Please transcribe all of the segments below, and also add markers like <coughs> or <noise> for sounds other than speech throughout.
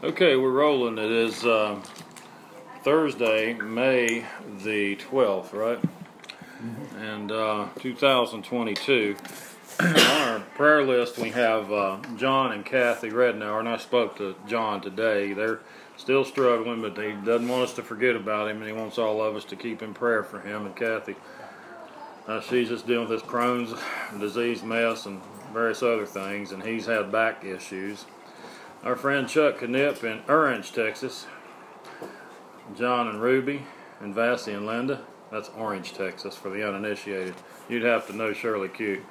Okay, we're rolling. It is uh, Thursday, May the 12th, right? And uh, 2022. On our prayer list, we have uh, John and Kathy Rednour, and I spoke to John today. They're still struggling, but he doesn't want us to forget about him, and he wants all of us to keep in prayer for him and Kathy. Uh, she's just dealing with this Crohn's disease mess and various other things, and he's had back issues our friend Chuck Knipp in Orange, Texas, John and Ruby, and Vassie and Linda. That's Orange, Texas, for the uninitiated. You'd have to know Shirley Cute.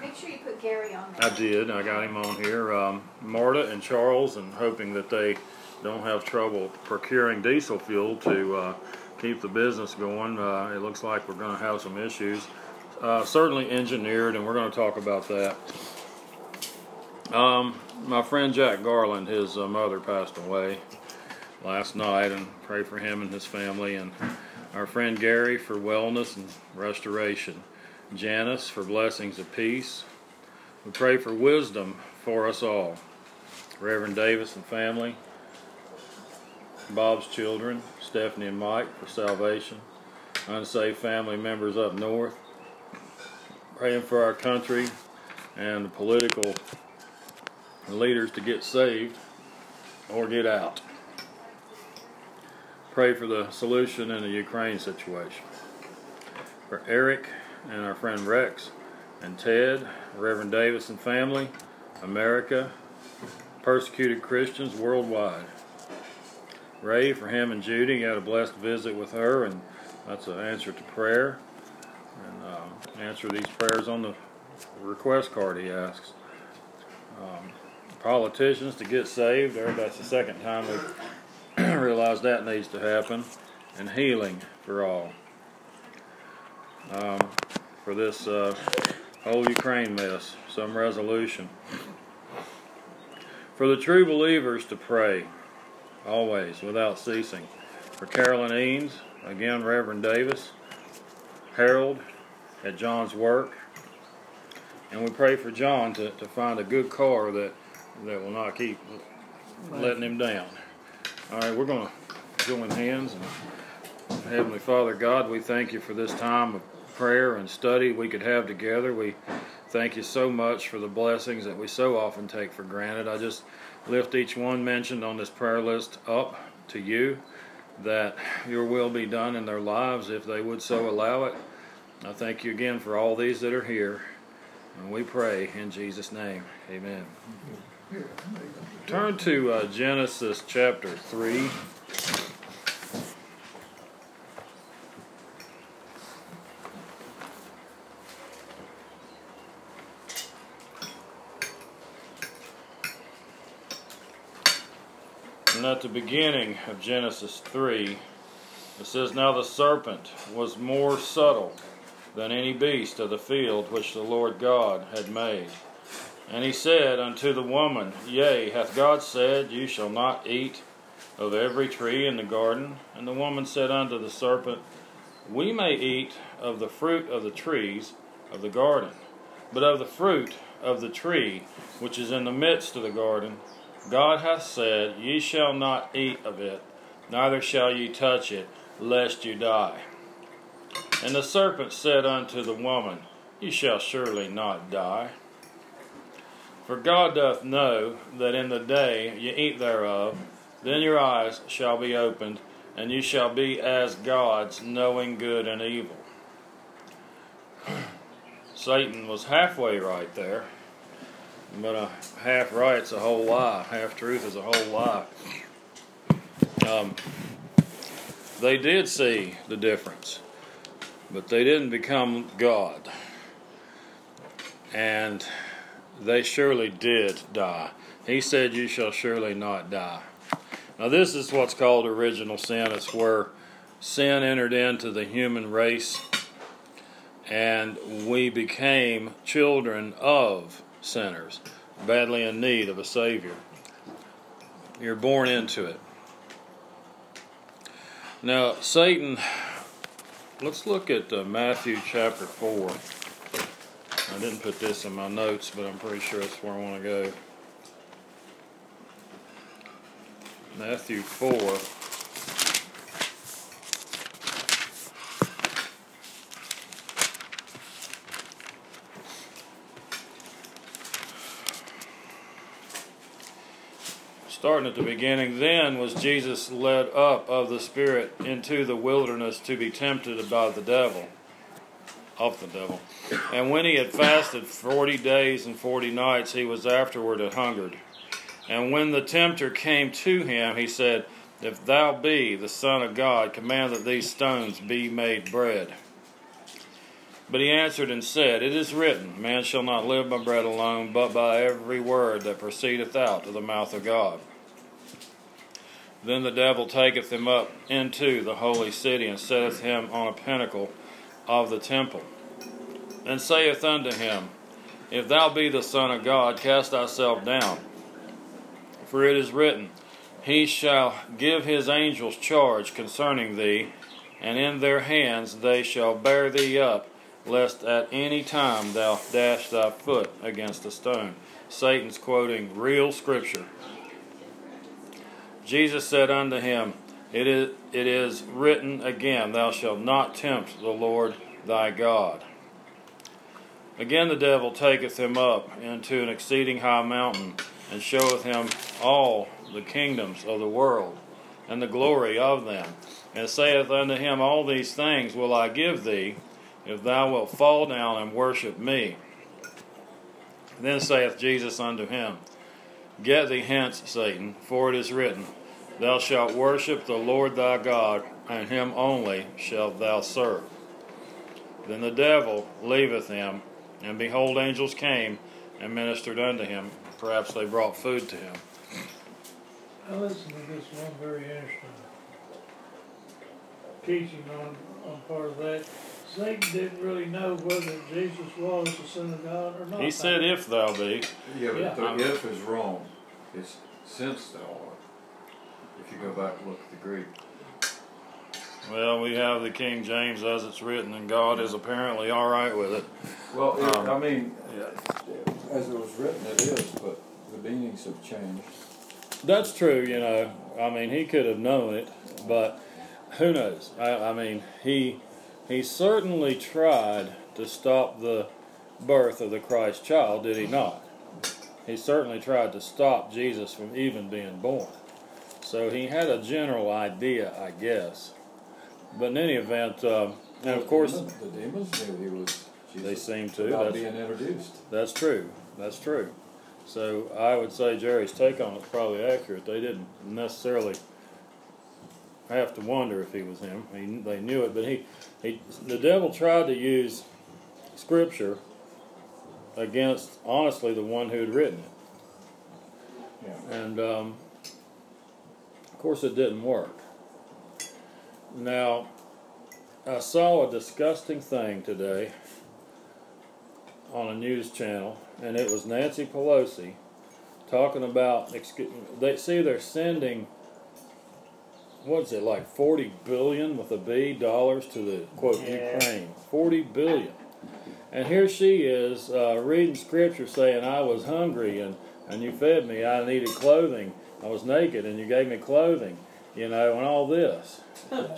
Make sure you put Gary on there. I did. I got him on here. Um, Marta and Charles, and hoping that they don't have trouble procuring diesel fuel to uh, keep the business going. Uh, it looks like we're going to have some issues. Uh, certainly engineered, and we're going to talk about that. Um, my friend Jack Garland, his uh, mother passed away last night, and pray for him and his family. And our friend Gary for wellness and restoration. Janice for blessings of peace. We pray for wisdom for us all. Reverend Davis and family. Bob's children, Stephanie and Mike for salvation. Unsaved family members up north. Praying for our country and the political leaders to get saved or get out. Pray for the solution in the Ukraine situation. For Eric and our friend Rex and Ted, Reverend Davis and family, America, persecuted Christians worldwide. Ray for him and Judy he had a blessed visit with her, and that's an answer to prayer. And uh, answer these prayers on the request card he asks. Um, politicians to get saved. That's the second time we've <clears throat> realized that needs to happen. And healing for all. Um, for this uh, whole Ukraine mess, some resolution. For the true believers to pray, always, without ceasing. For Carolyn Eanes, again, Reverend Davis, Harold at John's work. And we pray for John to, to find a good car that that will not keep letting him down. All right, we're going to join hands. And Heavenly Father God, we thank you for this time of prayer and study we could have together. We thank you so much for the blessings that we so often take for granted. I just lift each one mentioned on this prayer list up to you that your will be done in their lives if they would so allow it. I thank you again for all these that are here. And we pray in Jesus' name. Amen. Turn to uh, Genesis chapter 3. And at the beginning of Genesis 3, it says, Now the serpent was more subtle than any beast of the field which the Lord God had made. And he said unto the woman, Yea, hath God said, You shall not eat of every tree in the garden? And the woman said unto the serpent, We may eat of the fruit of the trees of the garden, but of the fruit of the tree which is in the midst of the garden, God hath said, Ye shall not eat of it, neither shall ye touch it, lest you die. And the serpent said unto the woman, Ye shall surely not die. For God doth know that in the day ye eat thereof, then your eyes shall be opened, and ye shall be as gods, knowing good and evil. <clears throat> Satan was halfway right there, but a half right's a whole lie. Half truth is a whole lie. Um, they did see the difference, but they didn't become God. And they surely did die. He said, You shall surely not die. Now, this is what's called original sin. It's where sin entered into the human race and we became children of sinners, badly in need of a Savior. You're born into it. Now, Satan, let's look at uh, Matthew chapter 4. I didn't put this in my notes, but I'm pretty sure that's where I want to go. Matthew 4. starting at the beginning, then was Jesus led up of the Spirit into the wilderness to be tempted by the devil, of the devil. And when he had fasted forty days and forty nights, he was afterward an hungered. And when the tempter came to him, he said, If thou be the Son of God, command that these stones be made bread. But he answered and said, It is written, Man shall not live by bread alone, but by every word that proceedeth out of the mouth of God. Then the devil taketh him up into the holy city, and setteth him on a pinnacle of the temple, and saith unto him, If thou be the Son of God, cast thyself down. For it is written, He shall give his angels charge concerning thee, and in their hands they shall bear thee up, lest at any time thou dash thy foot against a stone. Satan's quoting real scripture. Jesus said unto him, it is, it is written again, Thou shalt not tempt the Lord thy God. Again the devil taketh him up into an exceeding high mountain, and showeth him all the kingdoms of the world, and the glory of them, and saith unto him, All these things will I give thee, if thou wilt fall down and worship me. Then saith Jesus unto him, Get thee hence, Satan, for it is written, Thou shalt worship the Lord thy God, and him only shalt thou serve. Then the devil leaveth him, and behold, angels came and ministered unto him. Perhaps they brought food to him. I listened to this one very interesting teaching on, on part of that. Satan didn't really know whether Jesus was the Son of God or not. He said, If thou be. Yeah, but Yeah. the if is wrong. It's since thou art. If you go back and look at the Greek. Well, we have the King James as it's written, and God is apparently all right with it. Well, it, Um, I mean, as it was written, it is, but the meanings have changed. That's true, you know. I mean, he could have known it, but who knows? I, I mean, he he certainly tried to stop the birth of the Christ child, did he not? He certainly tried to stop Jesus from even being born. So he had a general idea, I guess. But in any event, um, and of course, the demons, the demons knew he was Jesus they seem to. That's, being introduced. that's true. That's true. So I would say Jerry's take on it's probably accurate. They didn't necessarily have to wonder if he was him. He, they knew it, but he, he, the devil tried to use scripture against, honestly, the one who had written it, Yeah. and um, course it didn't work. Now, I saw a disgusting thing today on a news channel, and it was Nancy Pelosi talking about. They see they're sending what is it like forty billion with a B dollars to the quote Yeah. Ukraine. Forty billion, and here she is uh, reading scripture saying, "I was hungry and and you fed me. I needed clothing. I was naked and you gave me clothing." You know, and all this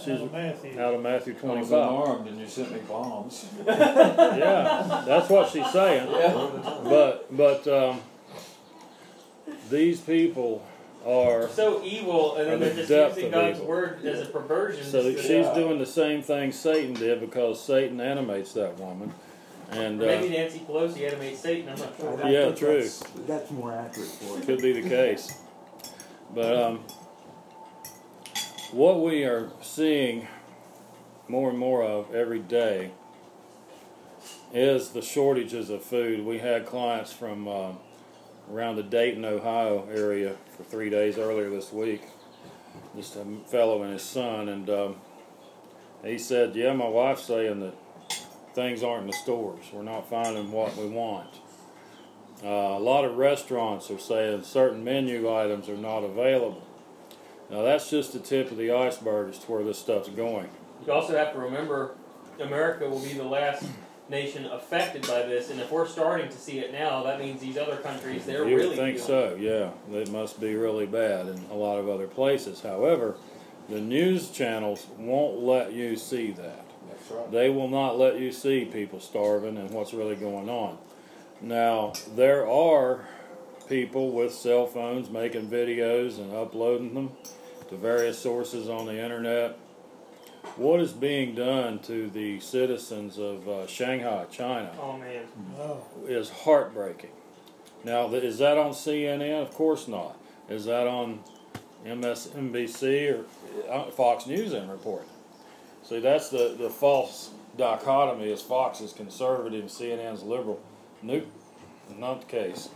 She's Matthew. out of Matthew 25. I was unarmed and you sent me bombs. Yeah, that's what she's saying. Yeah. But but um, these people are so evil, and then the they're just depth using of God's evil. word as a perversion. so just to- she's doing the same thing Satan did because Satan animates that woman, and Or maybe uh, Nancy Pelosi animates Satan. I'm not sure. Yeah, true. That's, that's more accurate for you. could be the case. But um, what we are seeing more and more of every day is the shortages of food. We had clients from uh, around the Dayton, Ohio area for three days earlier this week. Just a fellow and his son, and um, he said, "Yeah, my wife's saying that things aren't in the stores. We're not finding what we want." Uh, a lot of restaurants are saying certain menu items are not available. Now that's just the tip of the iceberg as to where this stuff's going. You also have to remember, America will be the last nation affected by this, and if we're starting to see it now, that means these other countries they're you really would think feeling it. so, yeah. It must be really bad in a lot of other places. However, the news channels won't let you see that. That's right. They will not let you see people starving and what's really going on. Now, there are people with cell phones making videos and uploading them to various sources on the internet. What is being done to the citizens of uh, Shanghai, China, Oh man, Oh, is heartbreaking. Now, is that on CNN? Of course not. Is that on MSNBC or uh, Fox News and report? See, that's the, the false dichotomy is Fox is conservative and CNN's liberal. Nope, not the case.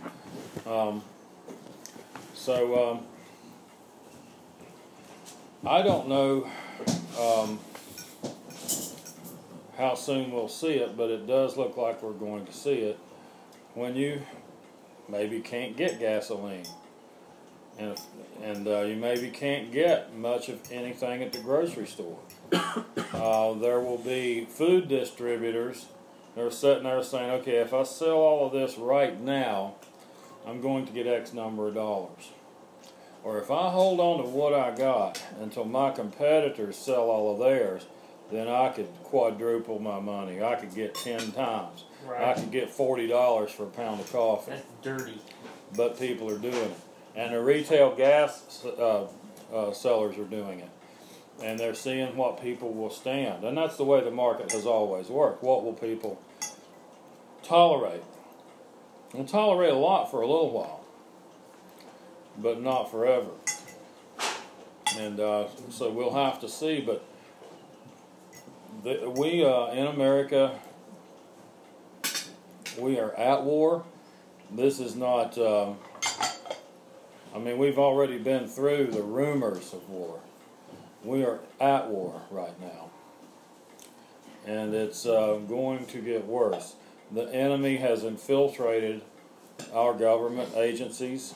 Um, so, um, I don't know um, how soon we'll see it, but it does look like we're going to see it when you maybe can't get gasoline. And, and uh, you maybe can't get much of anything at the grocery store. <coughs> uh, there will be food distributors that are sitting there saying, okay, if I sell all of this right now, I'm going to get X number of dollars. Or if I hold on to what I got until my competitors sell all of theirs, then I could quadruple my money. I could get 10 times. I right? could get $40 for a pound of coffee That's dirty. but people are doing it. And the retail gas uh, uh, sellers are doing it. And they're seeing what people will stand. And that's the way the market has always worked. What will people tolerate? We'll tolerate a lot for a little while, but not forever. And uh, so we'll have to see. But the, we uh, in America, we are at war. This is not. Uh, I mean, we've already been through the rumors of war. We are at war right now. And it's uh, going to get worse. The enemy has infiltrated our government agencies,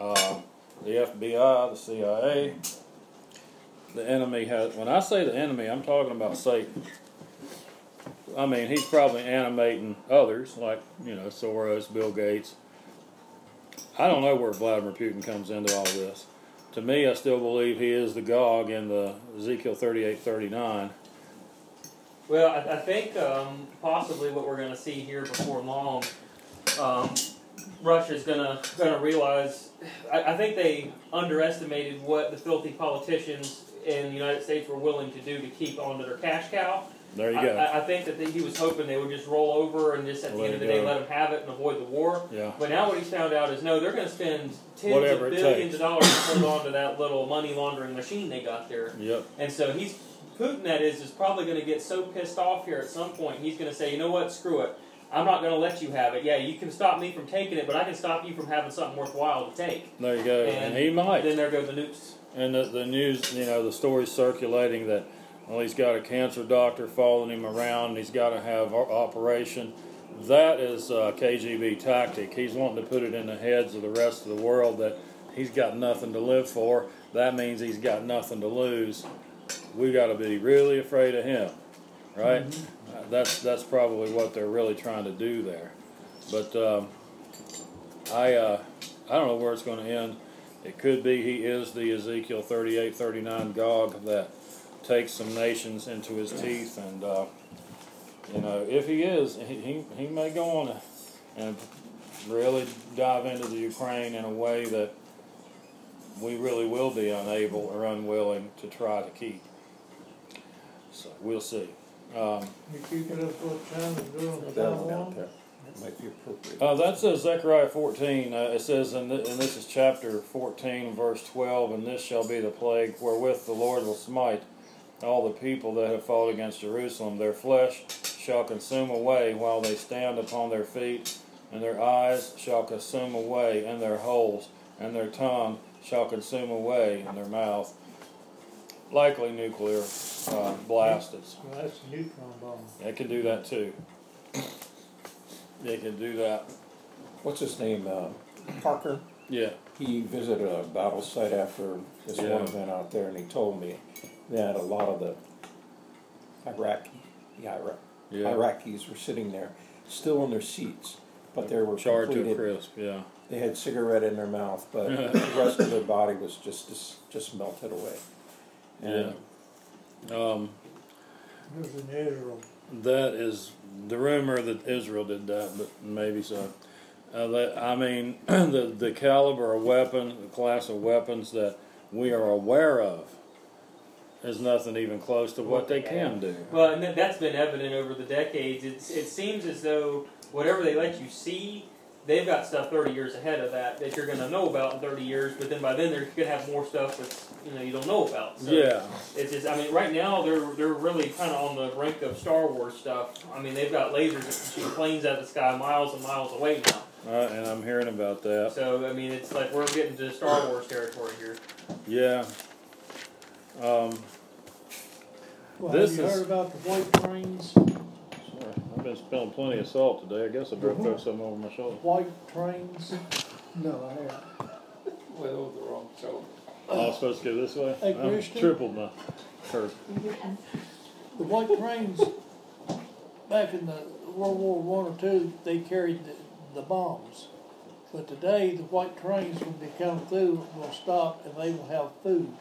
uh, the FBI, the CIA. The enemy has, when I say the enemy, I'm talking about Satan. I mean, he's probably animating others, like, you know, Soros, Bill Gates. I don't know where Vladimir Putin comes into all this. To me, I still believe he is the Gog in the Ezekiel 38 39. Well, I, I think um, possibly what we're going to see here before long, um, Russia's going to going to realize. I, I think they underestimated what the filthy politicians in the United States were willing to do to keep onto their cash cow. There you I, go. I, I think that he was hoping they would just roll over and just at the Let end of the day let him have it and avoid the war. Yeah. But now what he's found out is no, they're going to spend tens Whatever of billions of dollars to hold on to that little money laundering machine they got there. Yep. And so he's Putin. That is is probably going to get so pissed off here at some point. He's going to say, you know what, screw it. I'm not going to let you have it. Yeah, you can stop me from taking it, but I can stop you from having something worthwhile to take. There you go. And, he might. Then there go the nukes. And the, the news, you know, the story's circulating that, well, he's got a cancer doctor following him around. And he's got to have operation. That is uh, a KGB tactic. He's wanting to put it in the heads of the rest of the world that he's got nothing to live for. That means he's got nothing to lose. We got to be really afraid of him, right? Uh, That's that's probably what they're really trying to do there. But um, I uh, I don't know where it's going to end. It could be he is the Ezekiel 38, 39 Gog that takes some nations into his teeth, and uh, you know if he is, he he, he may go on and really dive into the Ukraine in a way that we really will be unable or unwilling to try to keep. So we'll see. Um, you keep it up what China's doing with Down Taiwan? down there. That might be appropriate. Uh, that says Zechariah 14. Uh, it says, and, th- and this is chapter 14, verse 12, and this shall be the plague wherewith the Lord will smite all the people that have fought against Jerusalem. Their flesh shall consume away while they stand upon their feet, and their eyes shall consume away in their holes, and their tongue shall consume away in their mouth. Likely nuclear uh, blasts. Well, that's a neutron bomb. It can do that too. They can do that. What's his name? Uh, Parker. Yeah. He visited a battle site after this Yeah. one event out there, and he told me that a lot of the Iraqi, the Iraq, Yeah. Iraqis were sitting there, still in their seats, but they were Charred to a crisp. Yeah. They had cigarette in their mouth, but <laughs> the rest of their body was just just, just melted away. And Um, It was in Israel. that is the rumor that Israel did that, but maybe so. Uh, that, I mean, <clears throat> the the caliber of weapon, the class of weapons that we are aware of, is nothing even close to what they can do. Well, and that- that's been evident over the decades. It's, it seems as though whatever they let you see, they've got stuff 30 years ahead of that that you're going to know about in 30 years. But then by then they're going to have more stuff that's you know you don't know about. So Yeah. It's just, I mean, right now they're they're really kind of on the brink of Star Wars stuff. I mean, they've got lasers that can shoot planes out of the sky miles and miles away now. Uh, and I'm hearing about that. So I mean, it's like we're getting to Star Wars territory here. Yeah. Um, Well, This have you is- heard about the white trains? Sorry, I've been spilling plenty of salt today. I guess I better throw mm-hmm. some over my shoulder. White trains? No, I haven't. Well, the wrong shoulder. Oh, I was supposed to go this way? Hey, I'm Christian? tripled my curve. The white trains, back in the World War One or two, they carried the, the bombs. But today, the white trains, when they come through, will stop and they will have food.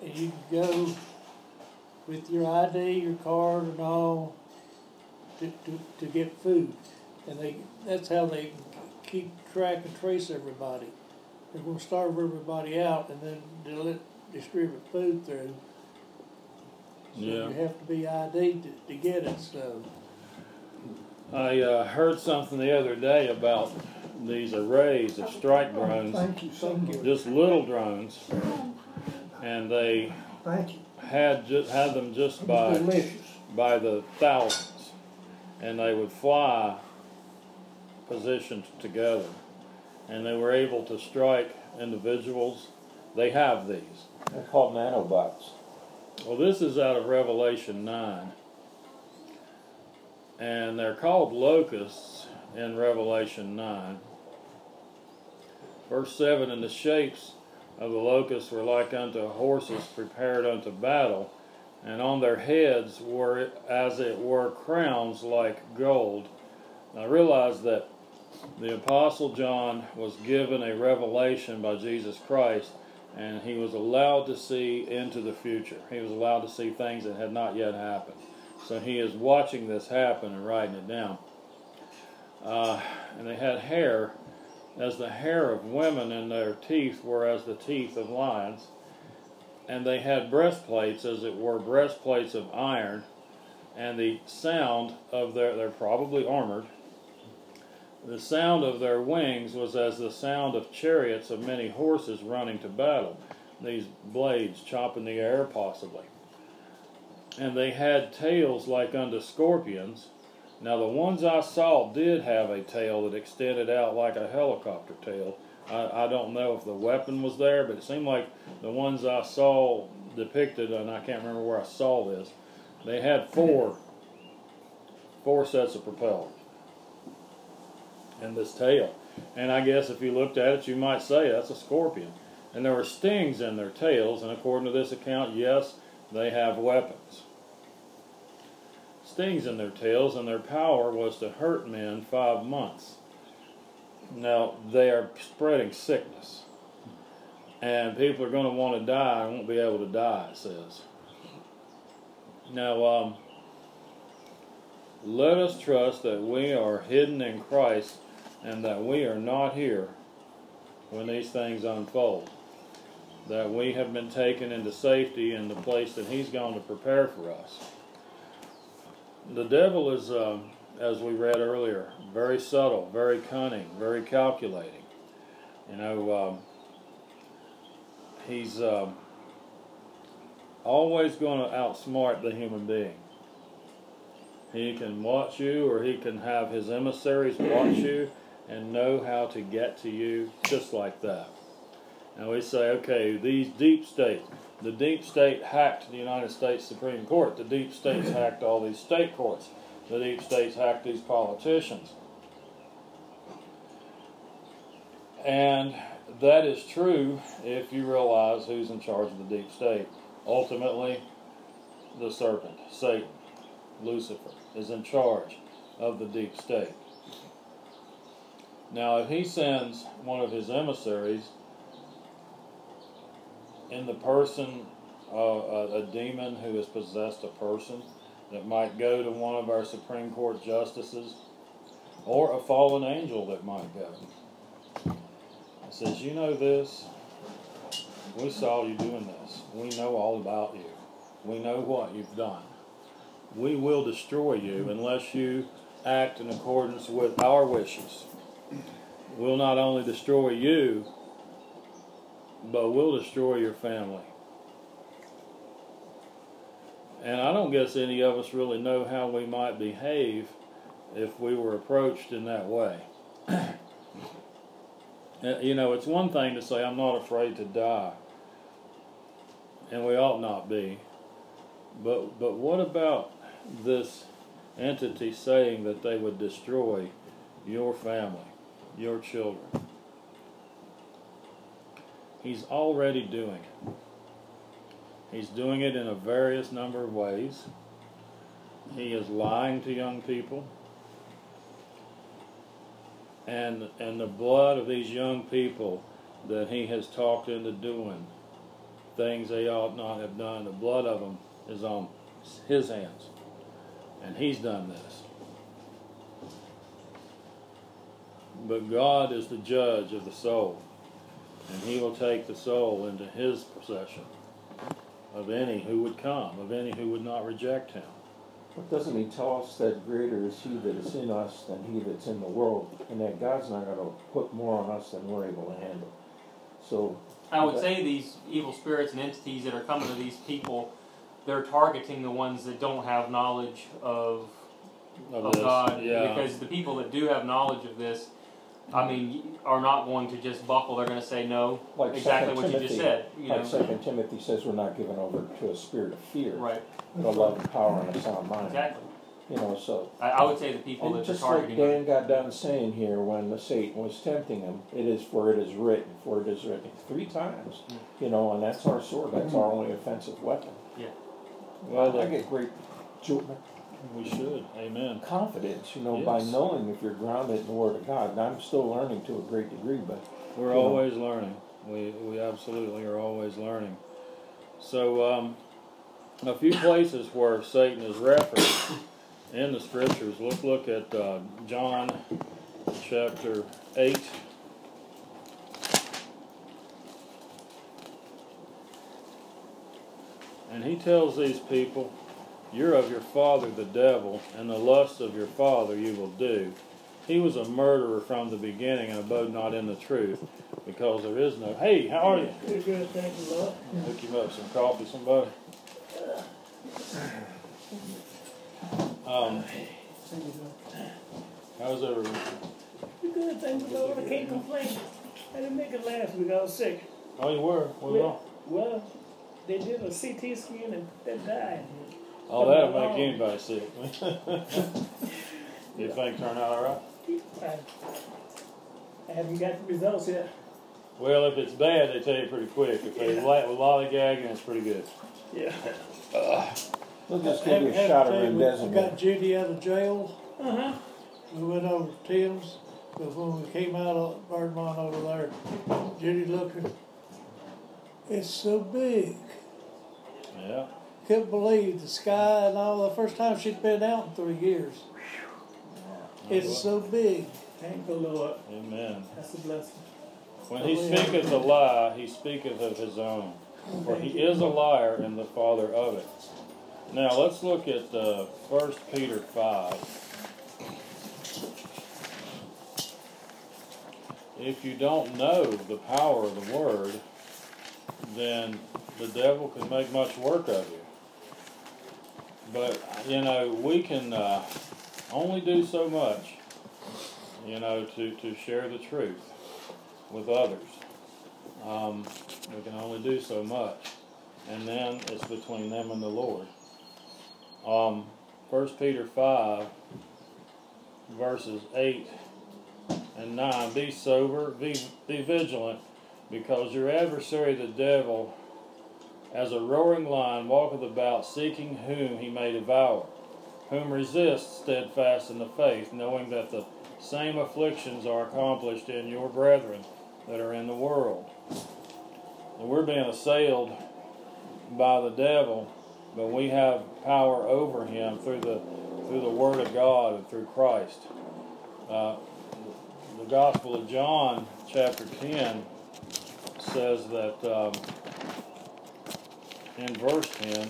And you can go with your ID, your card and all, to, to, to get food. And they, that's how they keep track and trace everybody. They're gonna starve everybody out and then they'll let, distribute food through. So Yeah. you have to be ID to, to get it, so. I uh, heard something the other day about these arrays of strike drones, Thank you, thank you. just little drones, and they Thank you. had ju- had them just by by the thousands, and they would fly positioned together, and they were able to strike individuals. They have these. they're called nanobots. Well, this is out of Revelation 9. And they're called locusts in Revelation 9. Verse 7 And the shapes of the locusts were like unto horses prepared unto battle, and on their heads were as it were crowns like gold. Now realize that the Apostle John was given a revelation by Jesus Christ and he was allowed to see into the future. He was allowed to see things that had not yet happened. So he is watching this happen and writing it down. Uh, and they had hair as the hair of women, and their teeth were as the teeth of lions. And they had breastplates, as it were breastplates of iron, and the sound of their, they're probably armored, the sound of their wings was as the sound of chariots of many horses running to battle, these blades chopping the air possibly. And they had tails like unto scorpions. Now the ones I saw did have a tail that extended out like a helicopter tail. I, I don't know if the weapon was there, but it seemed like the ones I saw depicted, and I can't remember where I saw this, they had four four sets of propellers and this tail. And I guess if you looked at it, you might say that's a scorpion. And there were stings in their tails, and according to this account, yes, they have weapons. Stings in their tails, and their power was to hurt men five months. Now, they are spreading sickness. And people are going to want to die and won't be able to die, it says. Now, um, let us trust that we are hidden in Christ and that we are not here when these things unfold. That we have been taken into safety in the place that He's going to prepare for us. The devil is, um, as we read earlier, very subtle, very cunning, very calculating. You know, um, he's um, always going to outsmart the human being. He can watch you, or he can have his emissaries watch you and know how to get to you just like that. And we say, okay, these deep states, the deep state hacked the United States Supreme Court, the deep states hacked all these state courts, the each states hacked these politicians. And that is true if you realize who's in charge of the deep state. Ultimately, the serpent, Satan. Lucifer, is in charge of the deep state. Now, if he sends one of his emissaries in the person a, a demon who has possessed a person that might go to one of our Supreme Court justices, or a fallen angel that might go, says, You know this? We saw you doing this. We know all about you. We know what you've done. We will destroy you unless you act in accordance with our wishes. We'll not only destroy you, but we'll destroy your family. And I don't guess any of us really know how we might behave if we were approached in that way. <clears throat> You know, it's one thing to say, I'm not afraid to die. And we ought not be. But, but what about this entity saying that they would destroy your family, your children? He's already doing it. He's doing it in a various number of ways. He is lying to young people and and the blood of these young people that he has talked into doing things they ought not have done. The blood of them is on his hands, and he's done this. But God is the judge of the soul, and he will take the soul into his possession of any who would come, of any who would not reject him. But doesn't he tell us that greater is he that is in us than he that's in the world, and that God's not going to put more on us than we're able to handle? So I would say these evil spirits and entities that are coming to these people, they're targeting the ones that don't have knowledge of, Of of God. yeah. Because the people that do have knowledge of this, I mean, are not going to just buckle. They're going to say no. like exactly Second what you just said. You like know, Second Timothy says, we're not given over to a spirit of fear, right? but a love and power and a sound mind. Exactly. You know, so I, I would say the people And that are just like. Dan got done saying here when the Satan was tempting him, it is for it is written, for it is written three times. Mm. You know, and that's our sword, that's our only offensive weapon. Yeah. Well, I get great jo- we should. Amen. confidence, you know, by Yes. knowing if you're grounded in the Word of God. And I'm still learning to a great degree, but We're always learning. We we absolutely are always learning. So um, a few places where Satan is referenced in the scriptures. Let's look at uh, John chapter eight. And he tells these people, You're of your father the devil, and the lusts of your father you will do. He was a murderer from the beginning and abode not in the truth, because there is no. Hey, how are you? Good, good, thank you, Lord. Hook him up some coffee, somebody. Um, how's everyone? Good, thank you, Lord. I can't complain. I didn't make it last week. I was sick. Oh, you were. What wrong? Well, they did a CT scan and that died. Oh, that'll make anybody sick. <laughs> you think turn out all right? I, I haven't got the results yet. Well, if it's bad, they tell you pretty quick. If they Yeah. la- lollygagging, it's pretty good. Yeah. they'll just give you a shot of We got. Judy out of jail. Uh huh. We went over to Tim's, but when we came out of Birdmont over there, Judy looked at It's so big. Yeah. Couldn't believe the sky and all. The first time she'd been out in three years. It's so big. Thank the Lord. Amen. That's a blessing. When he speaketh a lie, he speaketh of his own. For he is a liar and the father of it. Now let's look at uh, 1 Peter 5. If you don't know the power of the word, then the devil can make much work of you. But, you know, we can uh, only do so much, you know, to, to share the truth with others. Um, we can only do so much. And then it's between them and the Lord. Um, 1 Peter 5, verses 8 and 9. Be sober, be, be vigilant, because your adversary the devil, as a roaring lion, walketh about, seeking whom he may devour, whom resist steadfast in the faith, knowing that the same afflictions are accomplished in your brethren that are in the world. And we're being assailed by the devil, but we have power over him through the through the Word of God and through Christ. Uh, the Gospel of John, chapter 10, says that um, in verse 10,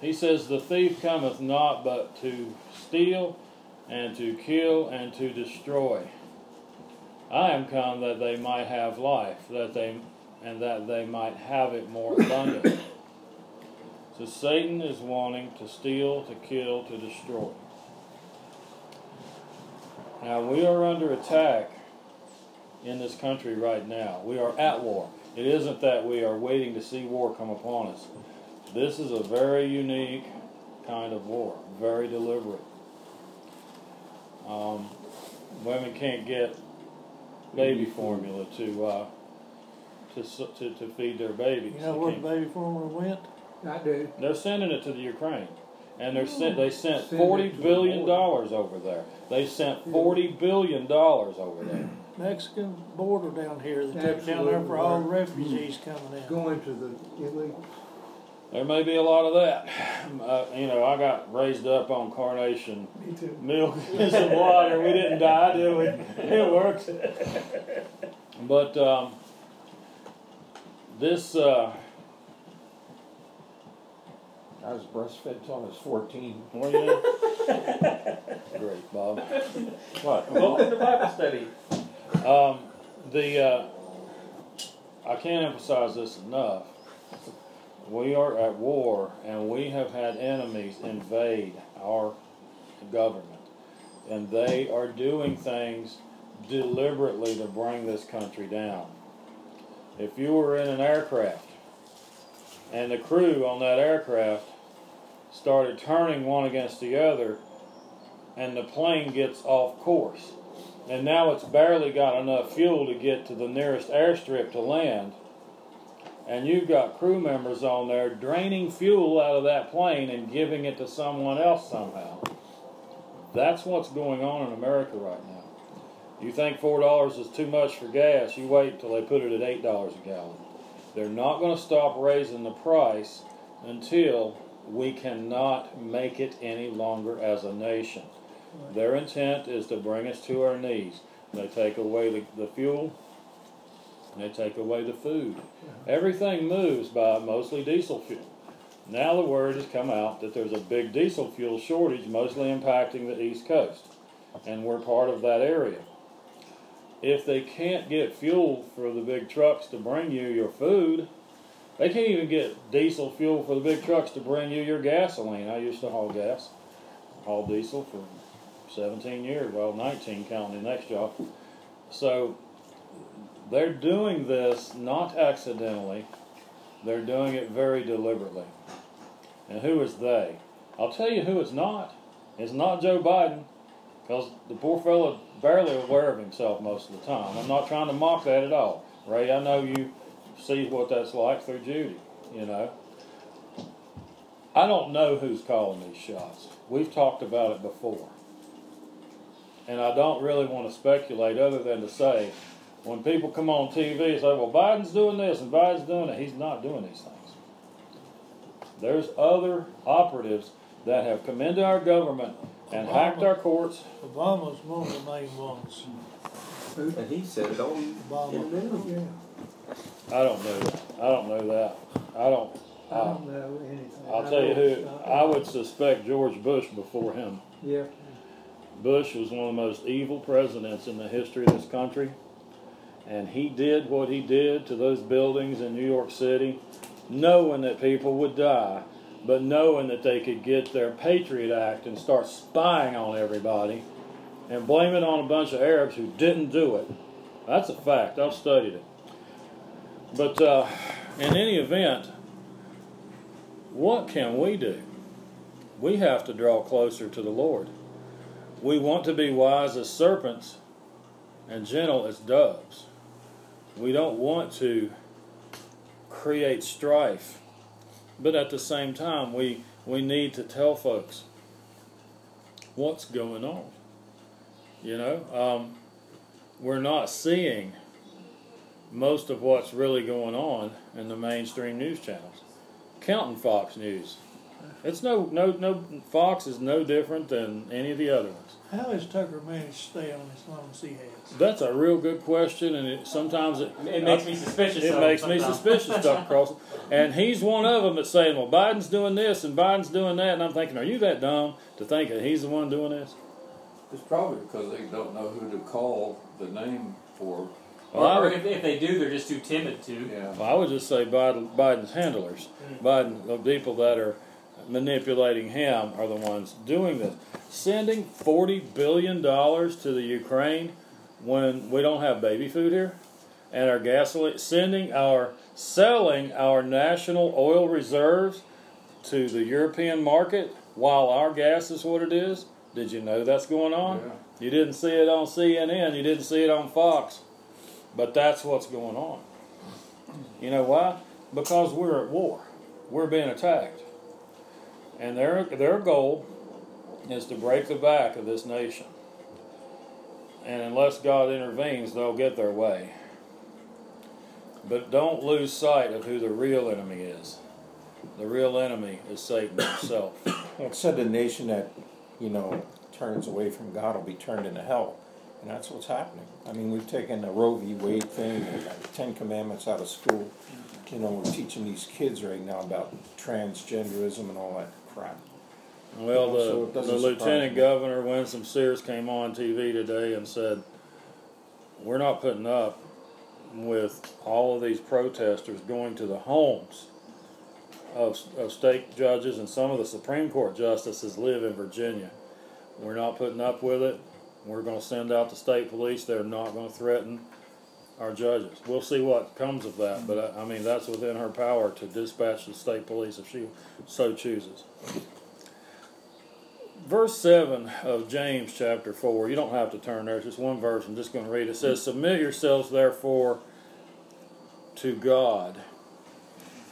he says, The thief cometh not but to steal and to kill and to destroy. I am come that they might have life, that they and that they might have it more abundantly. so Satan is wanting to steal, to kill, to destroy. Now we are under attack in this country right now. We are at war. It isn't that we are waiting to see war come upon us. This is a very unique kind of war, very deliberate. Um, women can't get baby formula to uh, to, to to feed their babies. You know They where can't- the baby formula went? I do. they're sending it to the Ukraine, and they're sent. They sent Send it forty to the billion border. dollars over there. They sent forty billion dollars over there. Mexican border down here. They took down there for all the refugees coming in. Going to the illegal. There may be a lot of that. <clears throat> Uh, you know, I got raised up on carnation Me too. milk <laughs> and some water. We didn't die, did we? It worked. But um, this, uh, I was breastfed till I was 14. well, yeah. <laughs> Great, Bob. What? Welcome to Bible study. Um, the uh, I can't emphasize this enough. We are at war, and we have had enemies invade our government, and they are doing things deliberately to bring this country down. If you were in an aircraft, and the crew on that aircraft started turning one against the other, and the plane gets off course and now it's barely got enough fuel to get to the nearest airstrip to land. And you've got crew members on there draining fuel out of that plane and giving it to someone else somehow. That's what's going on in America right now. You think four dollars is too much for gas, you wait until they put it at eight dollars a gallon. They're not going to stop raising the price until we cannot make it any longer as a nation. Their intent is to bring us to our knees. They take away the, the fuel, they take away the food. Everything moves by mostly diesel fuel. Now the word has come out that there's a big diesel fuel shortage, mostly impacting the East Coast, and we're part of that area. If they can't get fuel for the big trucks to bring you your food, they can't even get diesel fuel for the big trucks to bring you your gasoline. I used to haul gas, haul diesel for 17 years, well, 19 counting the next job. So they're doing this not accidentally, they're doing it very deliberately. And who is they? I'll tell you who it's not. It's not Joe Biden, because the poor fellow barely aware of himself most of the time. I'm not trying to mock that at all. Ray, I know you see what that's like through Judy, you know. I don't know who's calling these shots. We've talked about it before. And I don't really want to speculate other than to say, when people come on TV and say, well, Biden's doing this and Biden's doing it, he's not doing these things. There's other operatives that have come into our government and hacked our courts. Obama's one of the main ones. And he said it on Obama. in the news. Yeah. I don't know that. I don't know that. I don't. I Uh, don't know anything. I'll tell you who. I would suspect George Bush before him. Yeah. Bush was one of the most evil presidents in the history of this country. And he did what he did to those buildings in New York City, knowing that people would die, but knowing that they could get their Patriot Act and start spying on everybody and blame it on a bunch of Arabs who didn't do it. That's a fact. I've studied it. But uh, in any event, what can we do? We have to draw closer to the Lord. We want to be wise as serpents and gentle as doves. We don't want to create strife, but at the same time, we, we need to tell folks what's going on. You know, um, we're not seeing most of what's really going on in the mainstream news channels. Counting Fox News. It's no no no Fox is no different than any of the other ones. How has Tucker managed to stay on as long as he has? That's a real good question, and it, sometimes it It makes me suspicious. it makes him me suspicious Tucker crossing. And he's one of them that's saying, "Well, Biden's doing this and Biden's doing that," and I'm thinking, "Are you that dumb to think that he's the one doing this?" It's probably because they don't know who to call the name for. Well, Or, or would, if, if they do, they're just too timid to. Yeah. well, I would just say Biden, Biden's handlers, mm. Biden, the people that are manipulating him are the ones doing this. Sending forty billion dollars to the Ukraine when we don't have baby food here, and our gasoline, sending our selling our national oil reserves to the European market while our gas is what it is. Did you know that's going on? Yeah. You didn't see it on CNN. You didn't see it on Fox. But that's what's going on. You know why? Because we're at war. We're being attacked. And their their goal is to break the back of this nation. And unless God intervenes, they'll get their way. But don't lose sight of who the real enemy is. The real enemy is Satan himself. <coughs> It said the nation that, you know, turns away from God will be turned into hell. And that's what's happening. I mean, we've taken the Roe v. Wade thing, the Ten Commandments out of school. You know, we're teaching these kids right now about transgenderism and all that crap. Well, the, it doesn't the Lieutenant me. Governor, Winsome Sears, came on TV today and said, We're not putting up with all of these protesters going to the homes of, of state judges and some of the Supreme Court justices live in Virginia. We're not putting up with it. We're going to send out the state police. They're not going to threaten our judges. We'll see what comes of that, but I, I mean, that's within her power to dispatch the state police if she so chooses verse 7 of James chapter 4, you don't have to turn there, it's just one verse. I'm just going to read it. It says, Submit yourselves therefore to God.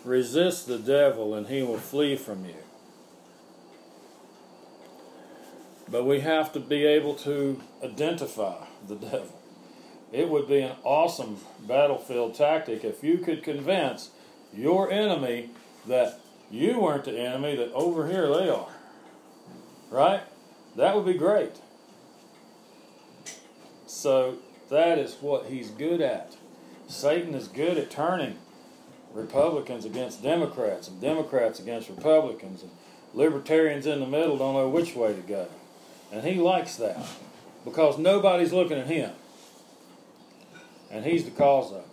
Resist the devil, and he will flee from you. But we have to be able to identify the devil. It would be an awesome battlefield tactic if you could convince your enemy that you weren't the enemy, that over here they are. Right? That would be great. So that is what he's good at. Satan is good at turning Republicans against Democrats and Democrats against Republicans and libertarians in the middle don't know which way to go. And he likes that because nobody's looking at him. And he's the cause of it.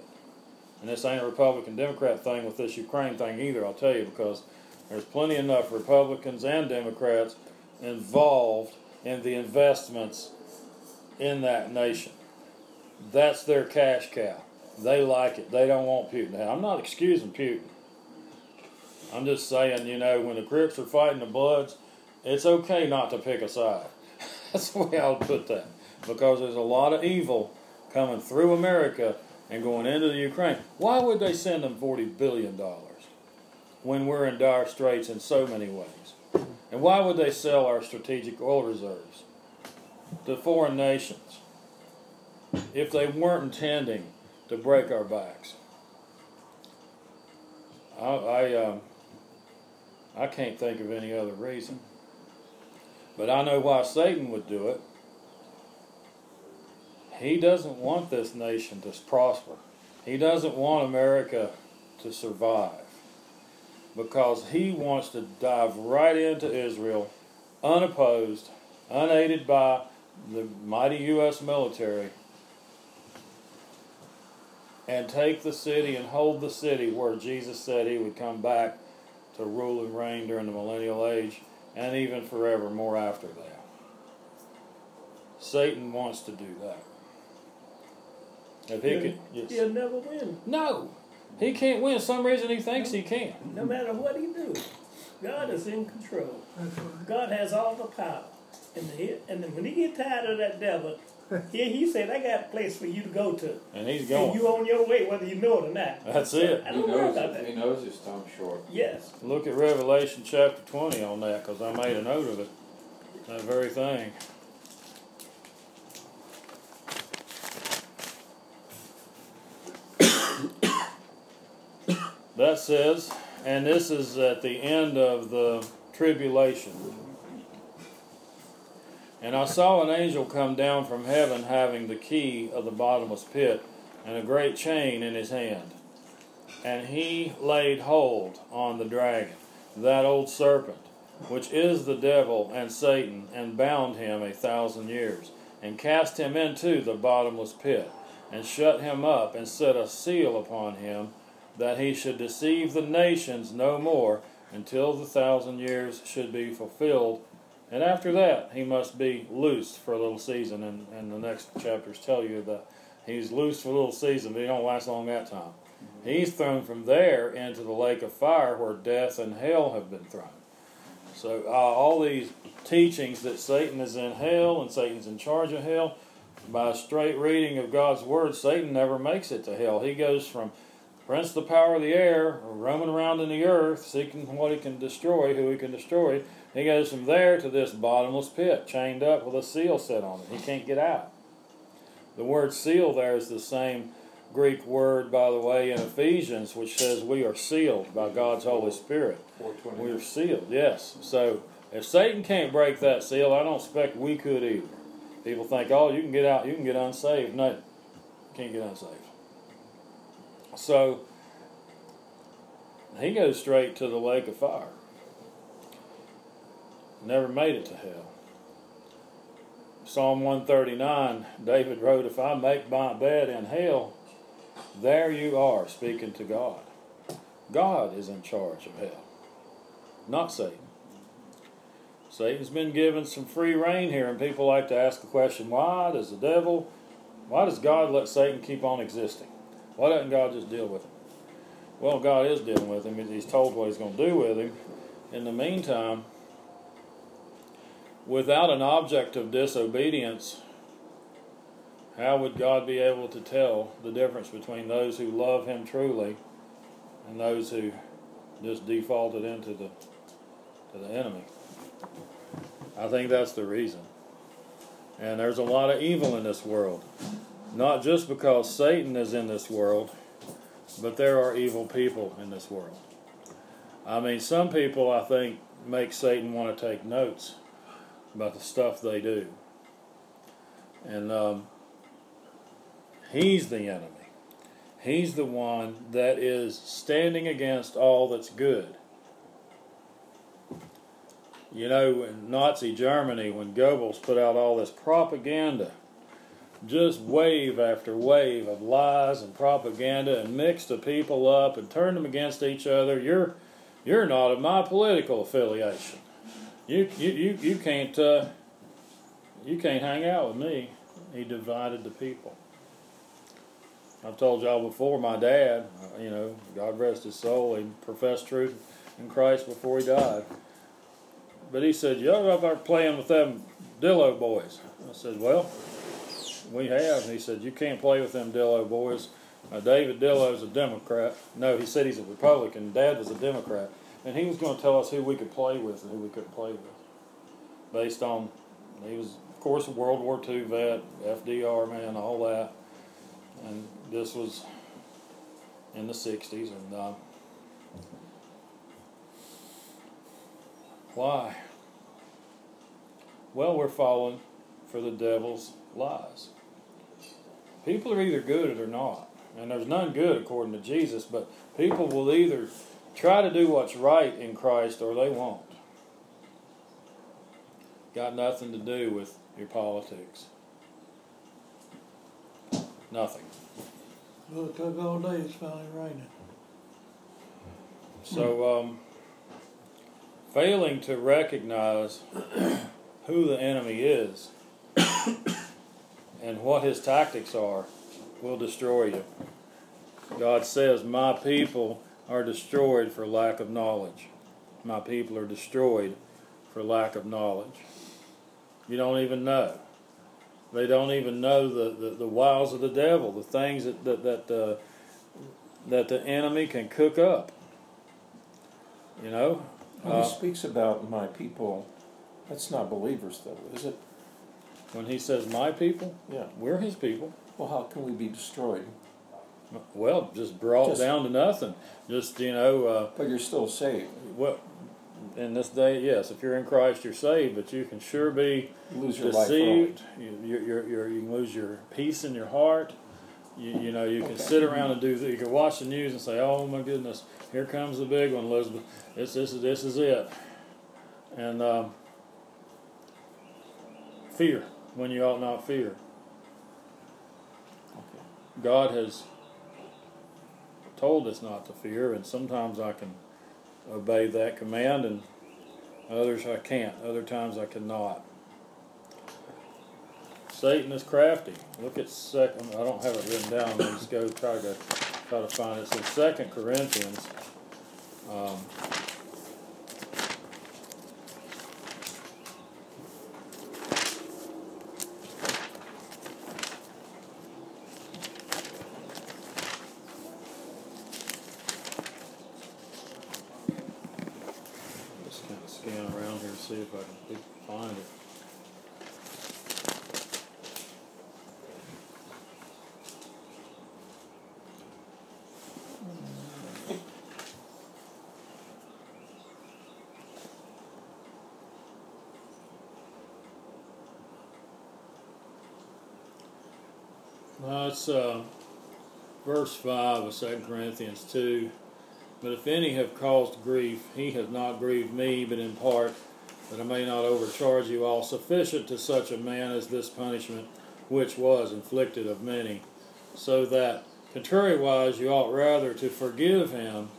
And this ain't a Republican Democrat thing with this Ukraine thing either, I'll tell you, because there's plenty enough Republicans and Democrats involved in the investments in that nation. That's their cash cow. They like it. They don't want Putin. Now, I'm not excusing Putin. I'm just saying, you know, when the Crips are fighting the Bloods, it's okay not to pick a side. <laughs> That's the way I would put that. Because there's a lot of evil coming through America and going into the Ukraine. Why would they send them $40 billion when we're in dire straits in so many ways? And why would they sell our strategic oil reserves to foreign nations if they weren't intending to break our backs? I, I, um, I can't think of any other reason. But I know why Satan would do it. He doesn't want this nation to prosper. He doesn't want America to survive because he wants to dive right into Israel unopposed, unaided by the mighty U.S. military, and take the city and hold the city where Jesus said he would come back to rule and reign during the millennial age and even forevermore after that. Satan wants to do that. If he could, yes. He'll never win, No, he can't win. Some reason he thinks he can. no matter what he do. God is in control. God has all the power. And, he, and then when he get tired of that devil <laughs> Yeah, he said, I got a place for you to go to. And he's And going. you on your way, whether you know it or not. That's So, it. I He don't know knows, about it- he knows his time's short. Yes. Look at Revelation chapter 20 on that because I made a note of it. That very thing. That says, and this is at the end of the tribulation. And I saw an angel come down from heaven having the key of the bottomless pit and a great chain in his hand. And he laid hold on the dragon, that old serpent, which is the devil and Satan, and bound him a thousand years, and cast him into the bottomless pit, and shut him up, and set a seal upon him, that he should deceive the nations no more until the thousand years should be fulfilled. And after that, he must be loosed for a little season. And, and the next chapters tell you that he's loosed for a little season, but he don't last long that time. He's thrown from there into the lake of fire where death and hell have been thrown. So uh, all these teachings that Satan is in hell and Satan's in charge of hell, by a straight reading of God's word, Satan never makes it to hell. He goes from prince of the power of the air, roaming around in the earth, seeking what he can destroy, who he can destroy. He goes from there to this bottomless pit, chained up with a seal set on it. He can't get out. The word seal there is the same Greek word, by the way, in Ephesians, which says we are sealed by God's Holy Spirit. We are sealed, yes. So if Satan can't break that seal, I don't expect we could either. People think, oh, you can get out, you can get unsaved. No, you can't get unsaved. So he goes straight to the lake of fire. Never made it to hell. Psalm 139, David wrote, If I make my bed in hell, there you are speaking to God. God is in charge of hell, not Satan. Satan's been given some free reign here, and people like to ask the question why does the devil, why does God let Satan keep on existing? Why doesn't God just deal with him? Well, God is dealing with him. He's told what he's going to do with him. In the meantime, without an object of disobedience, how would God be able to tell the difference between those who love him truly and those who just defaulted into the to the enemy? I think that's the reason. And there's a lot of evil in this world. Not just because Satan is in this world, but there are evil people in this world. I mean, some people, I think, make Satan want to take notes about the stuff they do. And um, he's the enemy. He's the one that is standing against all that's good. You know, in Nazi Germany, when Goebbels put out all this propaganda, just wave after wave of lies and propaganda and mix the people up and turn them against each other, you're you're not of my political affiliation. You you you, you can't uh, you can't hang out with me. He divided the people. I've told y'all before. My dad, uh, you know, God rest his soul, he professed truth in Christ before he died. But he said, "Y'all there playing with them Dillo boys." I said, "Well, we have." And he said, "You can't play with them Dillo boys." Uh, David Dillo's a Democrat. No, he said he's a Republican. Dad was a Democrat, and he was going to tell us who we could play with and who we couldn't play with, based on he was, of course, a World War II vet, FDR man, all that, and this was in the '60s, and uh, why? Well, we're falling for the devil's lies. People are either good or they're not. And there's none good according to Jesus, but people will either try to do what's right in Christ or they won't. Got nothing to do with your politics. Nothing. Well, it took all day, it's finally raining. So, um, failing to recognize who the enemy is and what his tactics are will destroy you. God says, My people are destroyed for lack of knowledge. My people are destroyed for lack of knowledge. You don't even know. They don't even know the, the, the wiles of the devil, the things that that that, uh, that the enemy can cook up. You know, When Uh, he speaks about my people, that's not believers, though, is it? When he says "my people," Yeah. we're his people. Well, how can we be destroyed? Well, just brought Just- down to nothing. Just you know, uh, But you're still saved. what in this day, yes, if you're in Christ, you're saved, but you can sure be You lose your deceived. You, you're, you're, you're, can lose your peace in your heart. You, you know, you can Okay. sit around and do. You can watch the news and say, "Oh my goodness, here comes the big one, Elizabeth. This, this is this is it." And um, fear when you ought not fear. Okay. God has told us not to fear, and sometimes I can obey that command, and others I can't. Other times I cannot. Satan is crafty. Look at second. I don't have it written down. Let's go try to try to find it. So Second Corinthians. Um, just kind of scan around here, see if I can find it. Uh, verse 5 of 2 Corinthians 2. But if any have caused grief, he has not grieved me, but in part, that I may not overcharge you all. Sufficient to such a man as this punishment, which was inflicted of many. So that, contrariwise, you ought rather to forgive him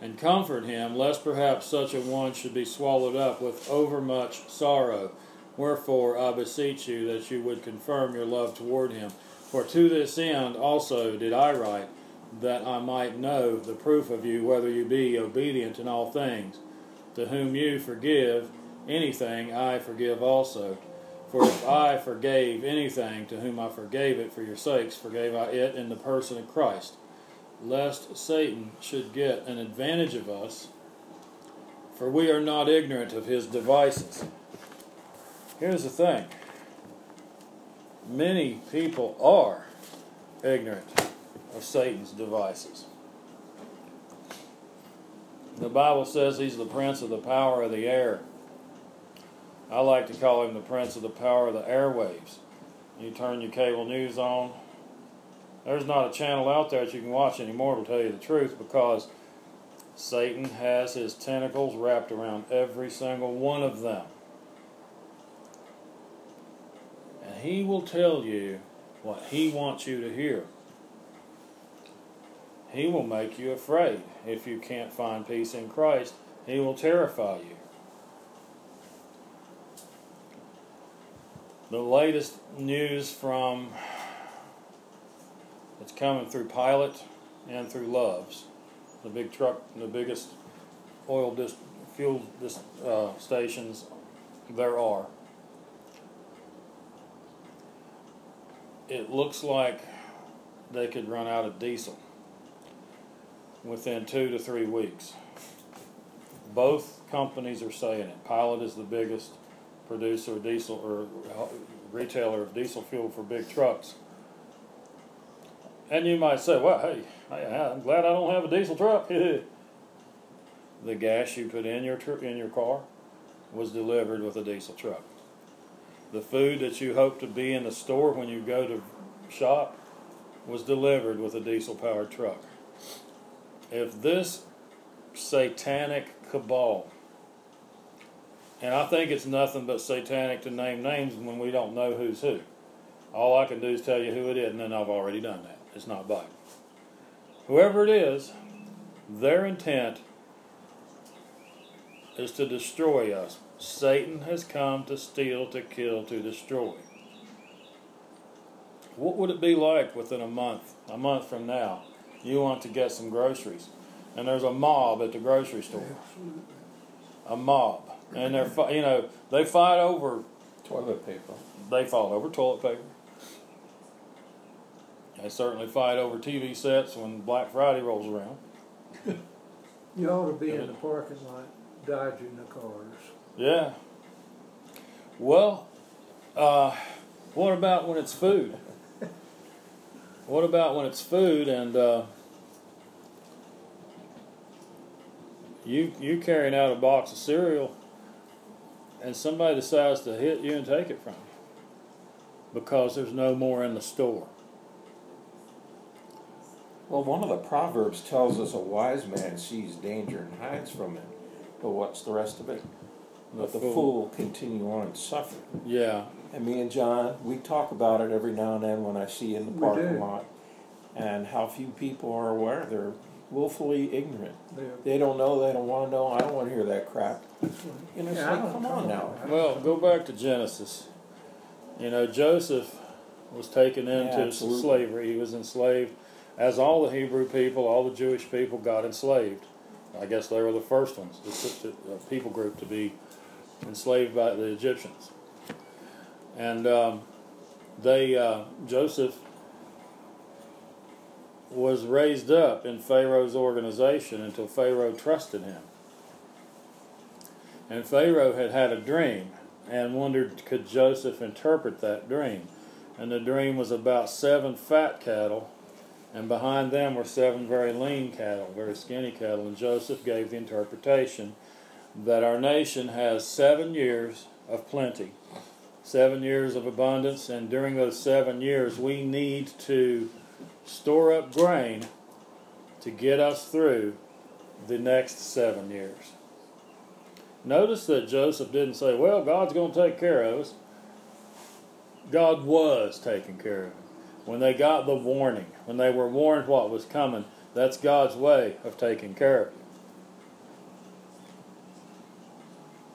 and comfort him, lest perhaps such a one should be swallowed up with overmuch sorrow. Wherefore I beseech you that you would confirm your love toward him. For to this end also did I write, that I might know the proof of you, whether you be obedient in all things. To whom you forgive anything, I forgive also. For if I forgave anything to whom I forgave it for your sakes, forgave I it in the person of Christ, lest Satan should get an advantage of us, for we are not ignorant of his devices. Here's the thing many people are ignorant of Satan's devices. The Bible says he's the prince of the power of the air. I like to call him the prince of the power of the airwaves. You turn your cable news on, there's not a channel out there that you can watch anymore to tell you the truth because Satan has his tentacles wrapped around every single one of them. And he will tell you what he wants you to hear. He will make you afraid. If you can't find peace in Christ, he will terrify you. The latest news from it's coming through Pilot and through Loves, the big truck, the biggest oil dis, fuel dis, uh, stations there are. It looks like they could run out of diesel within two to three weeks. Both companies are saying it. Pilot is the biggest producer of diesel or uh, retailer of diesel fuel for big trucks. And you might say, well, hey, I'm glad I don't have a diesel truck. <laughs> the gas you put in your tr- in your car was delivered with a diesel truck. The food that you hope to be in the store when you go to shop was delivered with a diesel powered truck. If this satanic cabal, and I think it's nothing but satanic to name names when we don't know who's who. All I can do is tell you who it is, and then I've already done that. It's not Bible. Whoever it is, their intent is to destroy us. Satan has come to steal, to kill, to destroy. What would it be like within a month, a month from now? You want to get some groceries, and there's a mob at the grocery store. A mob, and they're you know they fight over Toilet paper. they fought over toilet paper. They certainly fight over TV sets when Black Friday rolls around. <laughs> You ought to be in the parking lot dodging the cars. Yeah. Well, uh, what about when it's food? What about when it's food and uh, you you carrying out a box of cereal and somebody decides to hit you and take it from you because there's no more in the store. Well, one of the proverbs tells us a wise man sees danger and hides from it. But what's the rest of it? Let the fool continue on and suffer. Yeah. And me and John, we talk about it every now and then when I see you in the parking lot. And how few people are aware. They're willfully ignorant. They're- They don't know, they don't want to know. I don't want to hear that crap. that's. You know, it's Yeah, like, come on now. Well, go back to Genesis. You know, Joseph was taken into absolutely. slavery. He was enslaved, as all the Hebrew people, all the Jewish people got enslaved. I guess they were the first ones, the, the the people group to be enslaved by the Egyptians. And um, they, uh, Joseph was raised up in Pharaoh's organization until Pharaoh trusted him. And Pharaoh had had a dream and wondered could Joseph interpret that dream. And the dream was about seven fat cattle, and behind them were seven very lean cattle, very skinny cattle. And Joseph gave the interpretation that our nation has seven years of plenty, seven years of abundance, and during those seven years we need to store up grain to get us through the next seven years. Notice that Joseph didn't say, Well, God's going to take care of us. God was taking care of him. When they got the warning, when they were warned what was coming, that's God's way of taking care of you.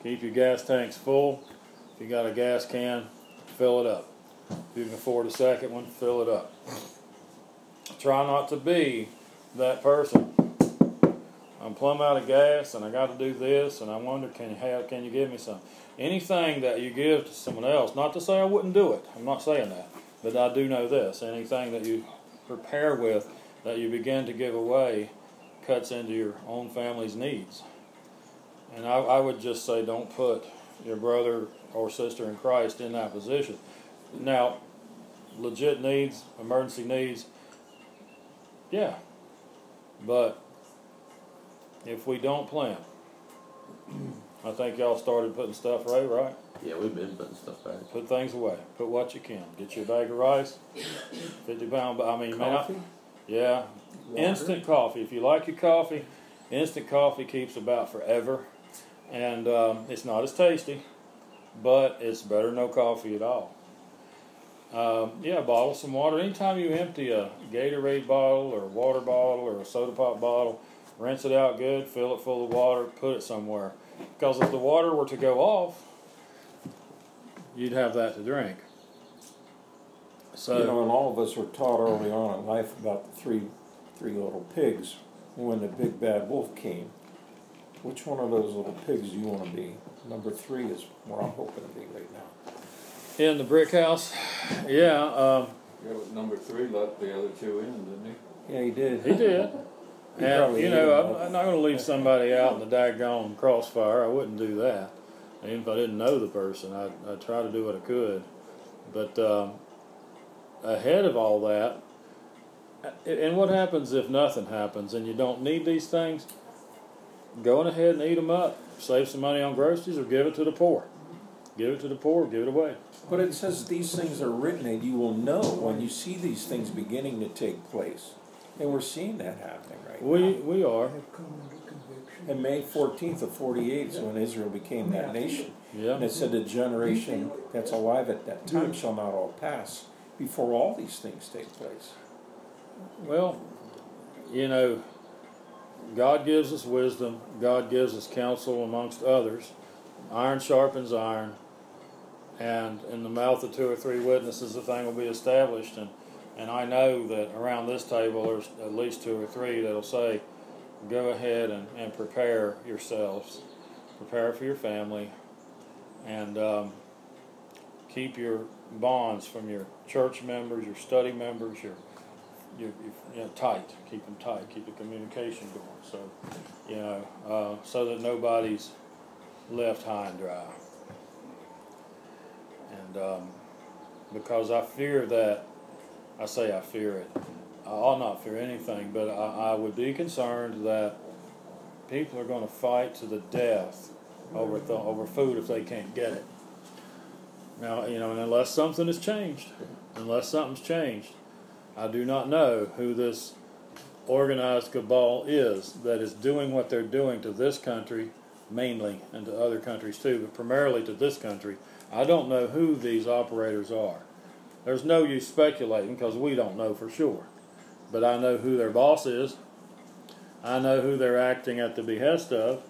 Keep your gas tanks full. If you got a gas can, fill it up. If you can afford a second one, fill it up. Try not to be that person. I'm plumb out of gas and I got to do this and I wonder can you have can you give me some? Anything that you give to someone else, not to say I wouldn't do it. I'm not saying that. But I do know this. Anything that you prepare with that you begin to give away cuts into your own family's needs. And I, I would just say don't put your brother or sister in Christ in that position. Now, legit needs, emergency needs, yeah. But if we don't plan, I think y'all started putting stuff away, right? Yeah, we've been putting stuff back. Put things away. Put what you can. Get you a bag of rice, fifty pound. I mean, man, I- Coffee? yeah, Water? instant coffee. If you like your coffee, instant coffee keeps about forever, and um, it's not as tasty, but it's better no coffee at all. Um, yeah, bottle some water. Anytime you empty a Gatorade bottle or a water bottle or a soda pop bottle, rinse it out good, fill it full of water, put it somewhere. Because if the water were to go off, you'd have that to drink. So you know, and all of us were taught early on in life about the three, three little pigs. When the big bad wolf came, which one of those little pigs do you want to be? Number three is where I'm hoping to be right now. in the brick house, yeah, um, Yeah, with number three let the other two in, didn't he? Yeah, he did. he did. <laughs> He And you know, I'm, I'm not going to leave somebody out in the daggone crossfire. I wouldn't do that. Even if I didn't know the person, I'd, I'd try to do what I could. But um, ahead of all that, and what happens if nothing happens and you don't need these things? Go on ahead and eat them up. Save some money on groceries or give it to the poor. Give it to the poor. Give it away. But it says these things are written, and you will know when you see these things beginning to take place. And we're seeing that happening right We now. we are. Have come under conviction. And May 14th of 48 is when Israel became that nation. Yeah. And it said the generation that's alive at that time shall not all pass before all these things take place. Well, you know, God gives us wisdom. God gives us counsel amongst others. Iron sharpens iron, and in the mouth of two or three witnesses, the thing will be established. And and I know that around this table, there's at least two or three that'll say, "Go ahead and, and prepare yourselves, prepare for your family, and um, keep your bonds from your church members, your study members, your you, you, know, tight, keep them tight, keep the communication going. So, you know, uh, so that nobody's left high and dry. And um, because I fear that, I say I fear it. I ought not fear anything, but I, I would be concerned that people are going to fight to the death over th- over food if they can't get it. Now, you know, unless something has changed, unless something's changed, I do not know who this organized cabal is that is doing what they're doing to this country, mainly, and to other countries too, but primarily to this country. I don't know who these operators are. There's no use speculating because we don't know for sure. But I know who their boss is. I know who they're acting at the behest of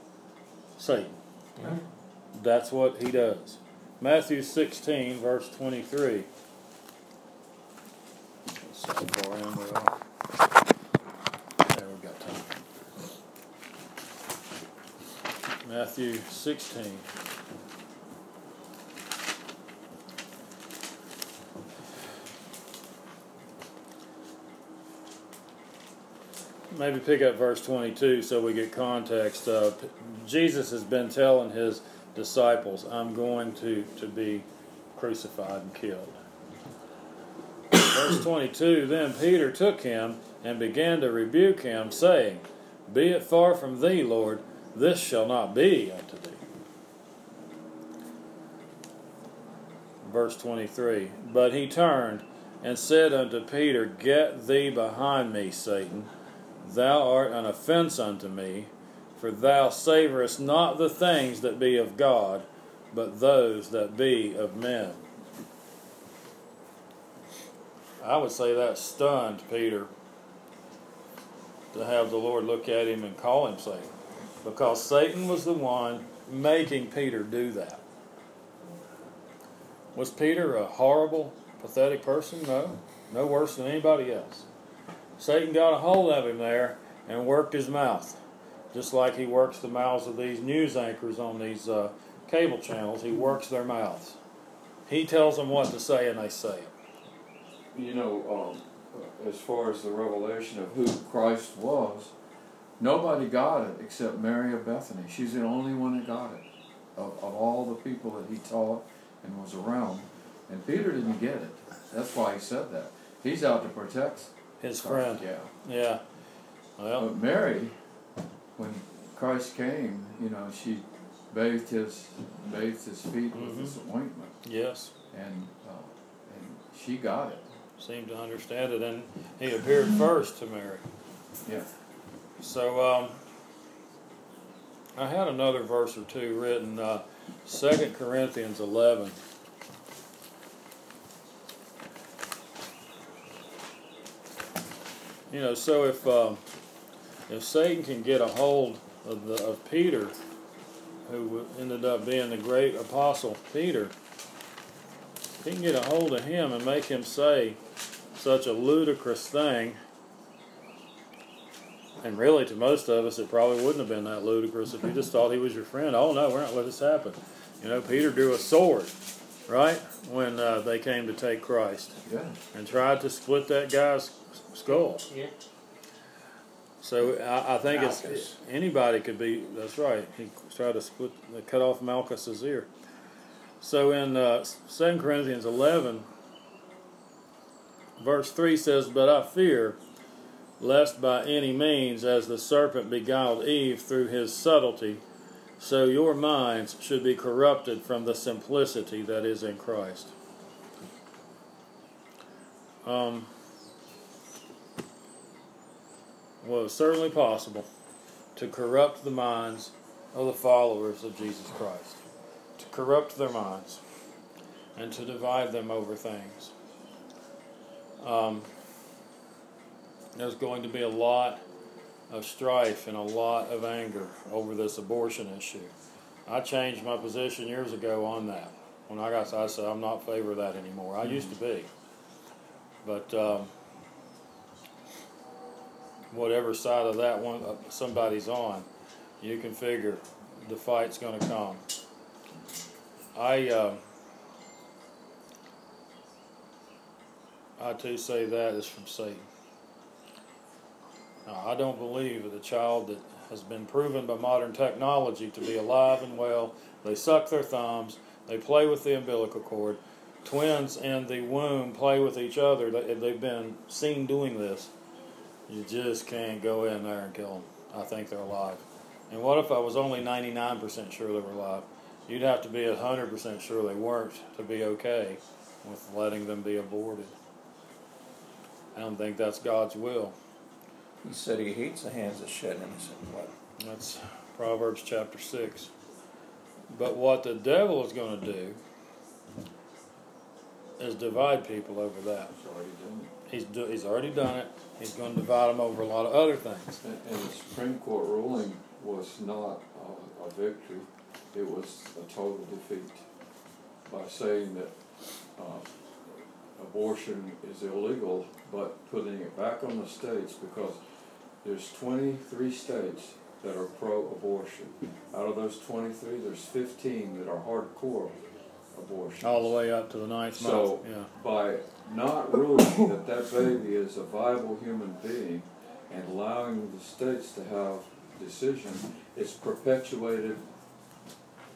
Satan. That's what he does. Matthew 16, verse 23. In we. There, we've got time. Matthew 16. Maybe pick up verse 22 so we get context. Uh, Jesus has been telling his disciples, I'm going to, to be crucified and killed. Verse 22 Then Peter took him and began to rebuke him, saying, Be it far from thee, Lord, this shall not be unto thee. Verse 23 But he turned and said unto Peter, Get thee behind me, Satan. Thou art an offense unto me, for thou savorest not the things that be of God, but those that be of men. I would say that stunned Peter to have the Lord look at him and call him Satan, because Satan was the one making Peter do that. Was Peter a horrible, pathetic person? No, no worse than anybody else. Satan got a hold of him there and worked his mouth, just like he works the mouths of these news anchors on these uh, cable channels. He works their mouths. He tells them what to say, and they say it. You know, um, as far as the revelation of who Christ was, nobody got it except Mary of Bethany. She's the only one that got it of, of all the people that he taught and was around. And Peter didn't get it. That's why he said that. He's out to protect His Christ, friend. Yeah. Yeah. Well, But Mary, when Christ came, you know, she bathed his bathed his feet with this ointment, yes. and uh, and she got it. Seemed to understand it, and he appeared first to Mary. Yeah. So um, I had another verse or two written, uh, 2 Corinthians 11. You know, so if um, if Satan can get a hold of the of Peter, who ended up being the great apostle Peter, he can get a hold of him and make him say such a ludicrous thing. And really, to most of us, it probably wouldn't have been that ludicrous if you just thought he was your friend. Oh no, we're not let this happen. You know, Peter drew a sword, right, when uh, they came to take Christ, Yeah. and tried to split that guy's skull. Yeah. So I, I think it's Malchus. anybody could be. That's right. He tried to split, cut off Malchus's ear. So in uh, 2 Corinthians 11, verse 3 says, But I fear lest by any means, as the serpent beguiled Eve through his subtlety, so your minds should be corrupted from the simplicity that is in Christ. Um, well, it's certainly possible to corrupt the minds of the followers of Jesus Christ, to corrupt their minds, and to divide them over things. Um, there's going to be a lot of strife and a lot of anger over this abortion issue. I changed my position years ago on that. When I got, I said I'm not in favor of that anymore. I used to be, but um, whatever side of that one uh, somebody's on, you can figure the fight's going to come. I uh, I too say that is from Satan. Now, I don't believe that a child that has been proven by modern technology to be alive and well, they suck their thumbs, they play with the umbilical cord, twins in the womb play with each other, they- they've been seen doing this. You just can't go in there and kill them. I think they're alive. And what if I was only 99% sure they were alive? You'd have to be 100% sure they weren't to be okay with letting them be aborted. I don't think that's God's will. He said he hates the hands that shed innocent blood. That's Proverbs chapter 6. But what the devil is going to do is divide people over that. It's already done. He's, do, he's already done it. He's going to divide them over a lot of other things. And, and the Supreme Court ruling was not a, a victory, it was a total defeat by saying that uh, abortion is illegal, but putting it back on the states because there's 23 states that are pro-abortion. Out of those 23, there's 15 that are hardcore abortion. All the way up to the ninth So- month. Yeah. by not ruling that that baby is a viable human being and allowing the states to have decision, it's perpetuated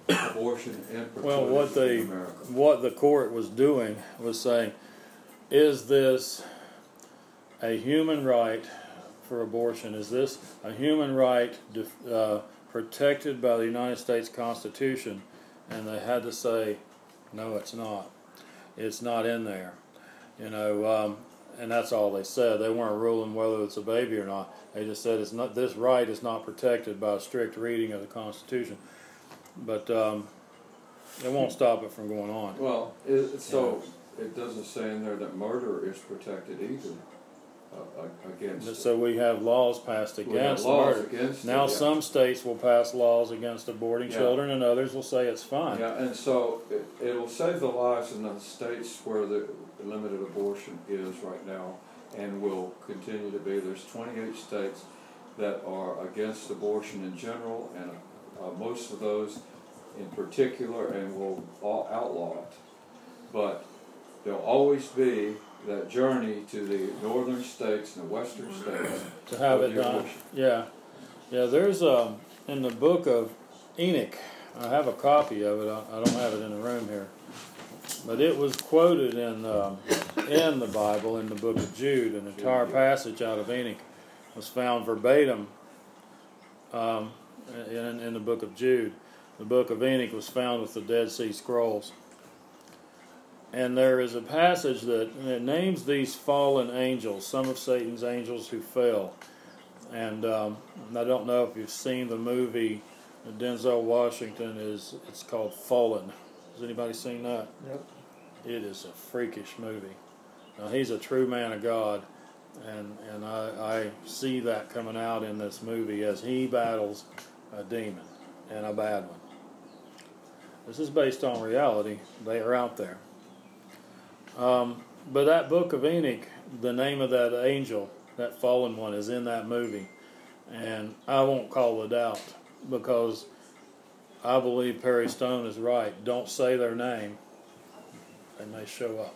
abortion and Well, what in America. what the court was doing was saying, is this a human right for abortion? Is this a human right def- uh, protected by the United States Constitution? And they had to say, no, it's not. It's not in there. You know, um, and that's all they said. They weren't ruling whether it's a baby or not. They just said it's not. This right is not protected by a strict reading of the Constitution. But um, it won't stop it from going on. Well, it, so it doesn't say in there that murder is protected either uh, uh, against. So we have laws passed against laws murder. against it, Now yeah. some states will pass laws against aborting Yeah. children, and others will say it's fine. Yeah, and so it, it'll save the lives in the states where the limited abortion is right now and will continue to be. There's 28 states that are against abortion in general and uh, most of those in particular and will outlaw it. But there'll always be that journey to the northern states and the western states to have it done. abortion. Yeah, yeah. There's um in the book of Enoch. I have a copy of it. I, I don't have it in the room here, but it was quoted in um, in the Bible in the book of Jude. An entire passage out of Enoch was found verbatim um, in in the book of Jude. The book of Enoch was found with the Dead Sea Scrolls. And there is a passage that it names these fallen angels, some of Satan's angels who fell. And um, I don't know if you've seen the movie Denzel Washington is. It's called Fallen. Has anybody seen that? Yep. It is a freakish movie. Now, he's a true man of God, and and I, I see that coming out in this movie as he battles a demon and a bad one. This is based on reality. They are out there. Um, but that book of Enoch, the name of that angel, that fallen one, is in that movie. And I won't call it out because I believe Perry Stone is right. Don't say their name, they may show up.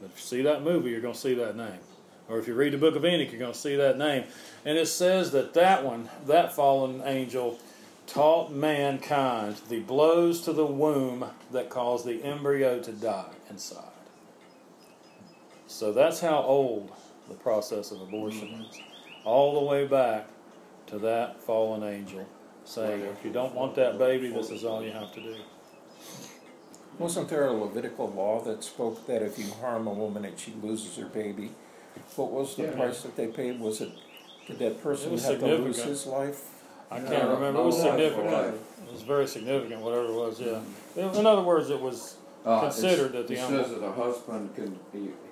But if you see that movie, you're going to see that name. Or if you read the book of Enoch, you're going to see that name. And it says that that one, that fallen angel, taught mankind the blows to the womb that cause the embryo to die inside. So that's how old the process of abortion mm-hmm. is. All the way back to that fallen angel saying, if you don't want that baby, this is all you have to do. Wasn't there a Levitical law that spoke that if you harm a woman and she loses her baby, what was the Yeah. price that they paid? Was it, did that person have to lose his life? I can't remember. It was no life for significant. It was very significant, whatever it was, yeah. In other words, it was Uh, considered that the It says that a husband can,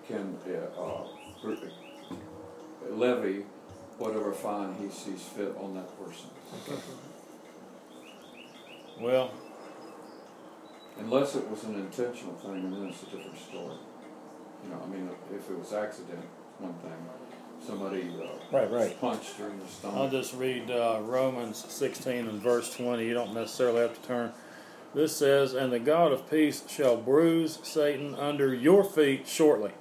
can, uh, uh, levy whatever fine he sees fit on that person. <laughs> Well, Unless it was an intentional thing, and then it's a different story. You know, I mean, if it was accident, one thing. Somebody uh, Right, right. punched her in the I'll just read uh, Romans 16 and verse 20. You don't necessarily have to turn. This says, And the God of peace shall bruise Satan under your feet shortly.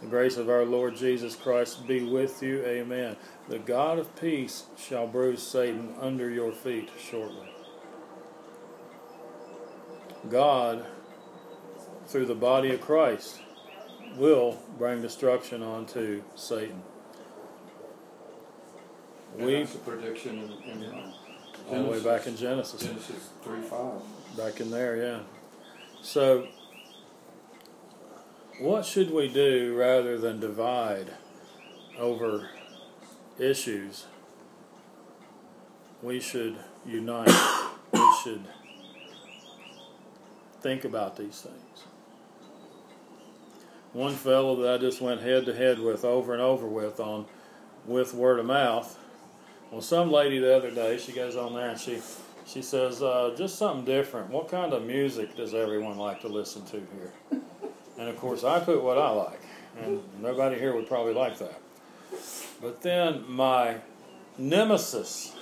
The grace of our Lord Jesus Christ be with you. Amen. The God of peace shall bruise Satan under your feet shortly. God, through the body of Christ, will bring destruction onto Satan. We, prediction in, in uh, all the way back in Genesis. Genesis 3 5. Back in there, yeah. So, what should we do rather than divide over issues? We should unite. we should think about these things. One fellow that I just went head to head with over and over with on with word of mouth. Well, some lady the other day, she goes on there and she she says, uh, just something different. What kind of music does everyone like to listen to here? And of course, I put what I like, and nobody here would probably like that. But then my nemesis,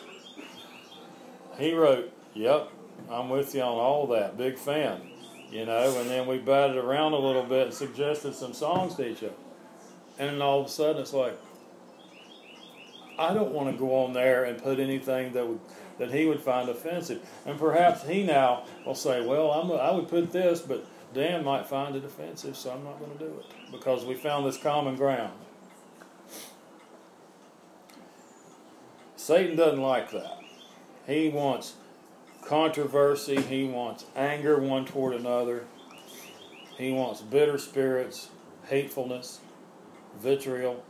he wrote, Yep, I'm with you on all that. Big fan. You know, and then we batted around a little bit and suggested some songs to each other. And then all of a sudden it's like, I don't want to go on there and put anything that would that he would find offensive. And perhaps he now will say, well, I'm a, I would put this, but Dan might find it offensive, so I'm not going to do it because we found this common ground. Satan doesn't like that. He wants controversy, he wants anger one toward another, he wants bitter spirits, hatefulness, vitriol,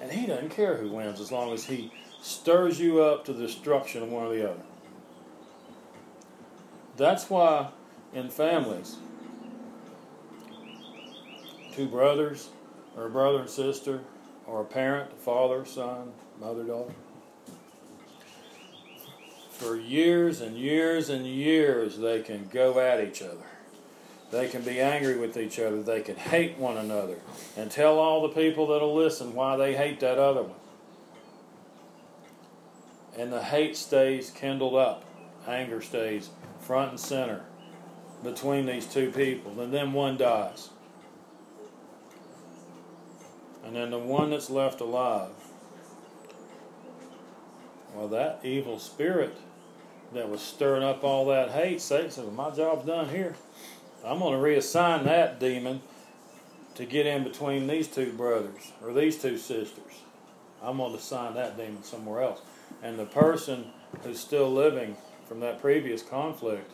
and he doesn't care who wins as long as he stirs you up to the destruction of one or the other. That's why in families, two brothers, or a brother and sister, or a parent, father, son, mother, daughter, for years and years and years they can go at each other. They can be angry with each other. They can hate one another and tell all the people that'll listen why they hate that other one. And the hate stays kindled up. Anger stays front and center between these two people. And then one dies. And then the one that's left alive, well, that evil spirit that was stirring up all that hate, Satan My job's done here. I'm going to reassign that demon to get in between these two brothers or these two sisters. I'm going to assign that demon somewhere else. And the person who's still living from that previous conflict,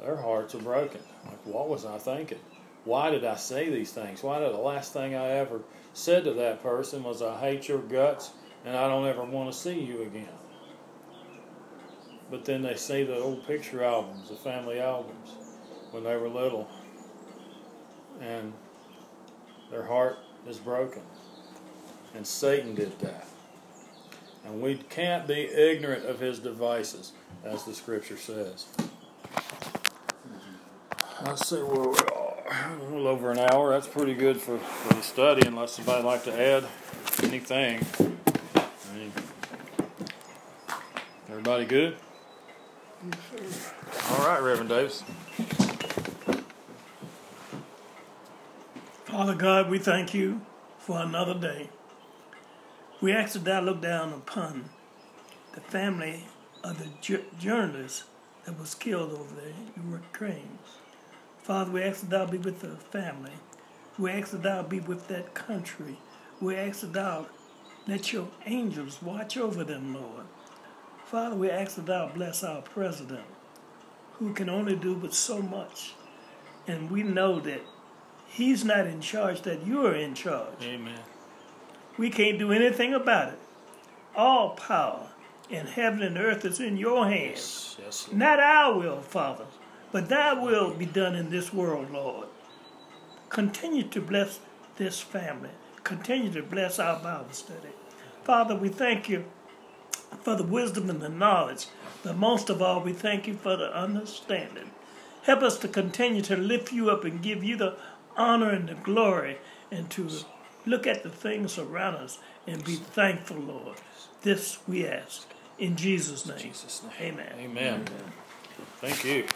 their hearts are broken. Like, what was I thinking? Why did I say these things? Why did the last thing I ever said to that person was, I hate your guts and I don't ever want to see you again? But then they see the old picture albums, the family albums, when they were little, and their heart is broken. And Satan did that. And we can't be ignorant of his devices, as the scripture says. Let's see where we are. A little over an hour. That's pretty good for, for the study, unless somebody'd like to add anything. I mean, everybody good? All right, Reverend Davis. Father God, we thank you for another day. We ask that thou look down upon the family of the ju- journalist that was killed over there in Ukraine. Father, we ask that thou be with the family. We ask that thou be with that country. We ask that thou let your angels watch over them, Lord. Father, we ask that thou bless our president, who can only do but so much. And we know that he's not in charge, that you are in charge. Amen. We can't do anything about it. All power in heaven and earth is in your hands. Yes, yes. Not our will, Father, but thy will be done in this world, Lord. Continue to bless this family. Continue to bless our Bible study. Father, we thank you for the wisdom and the knowledge, but most of all, we thank you for the understanding. Help us to continue to lift you up and give you the honor and the glory and to look at the things around us and be thankful, Lord. This we ask. In Jesus' name. Jesus' name. Amen. Amen. Thank you.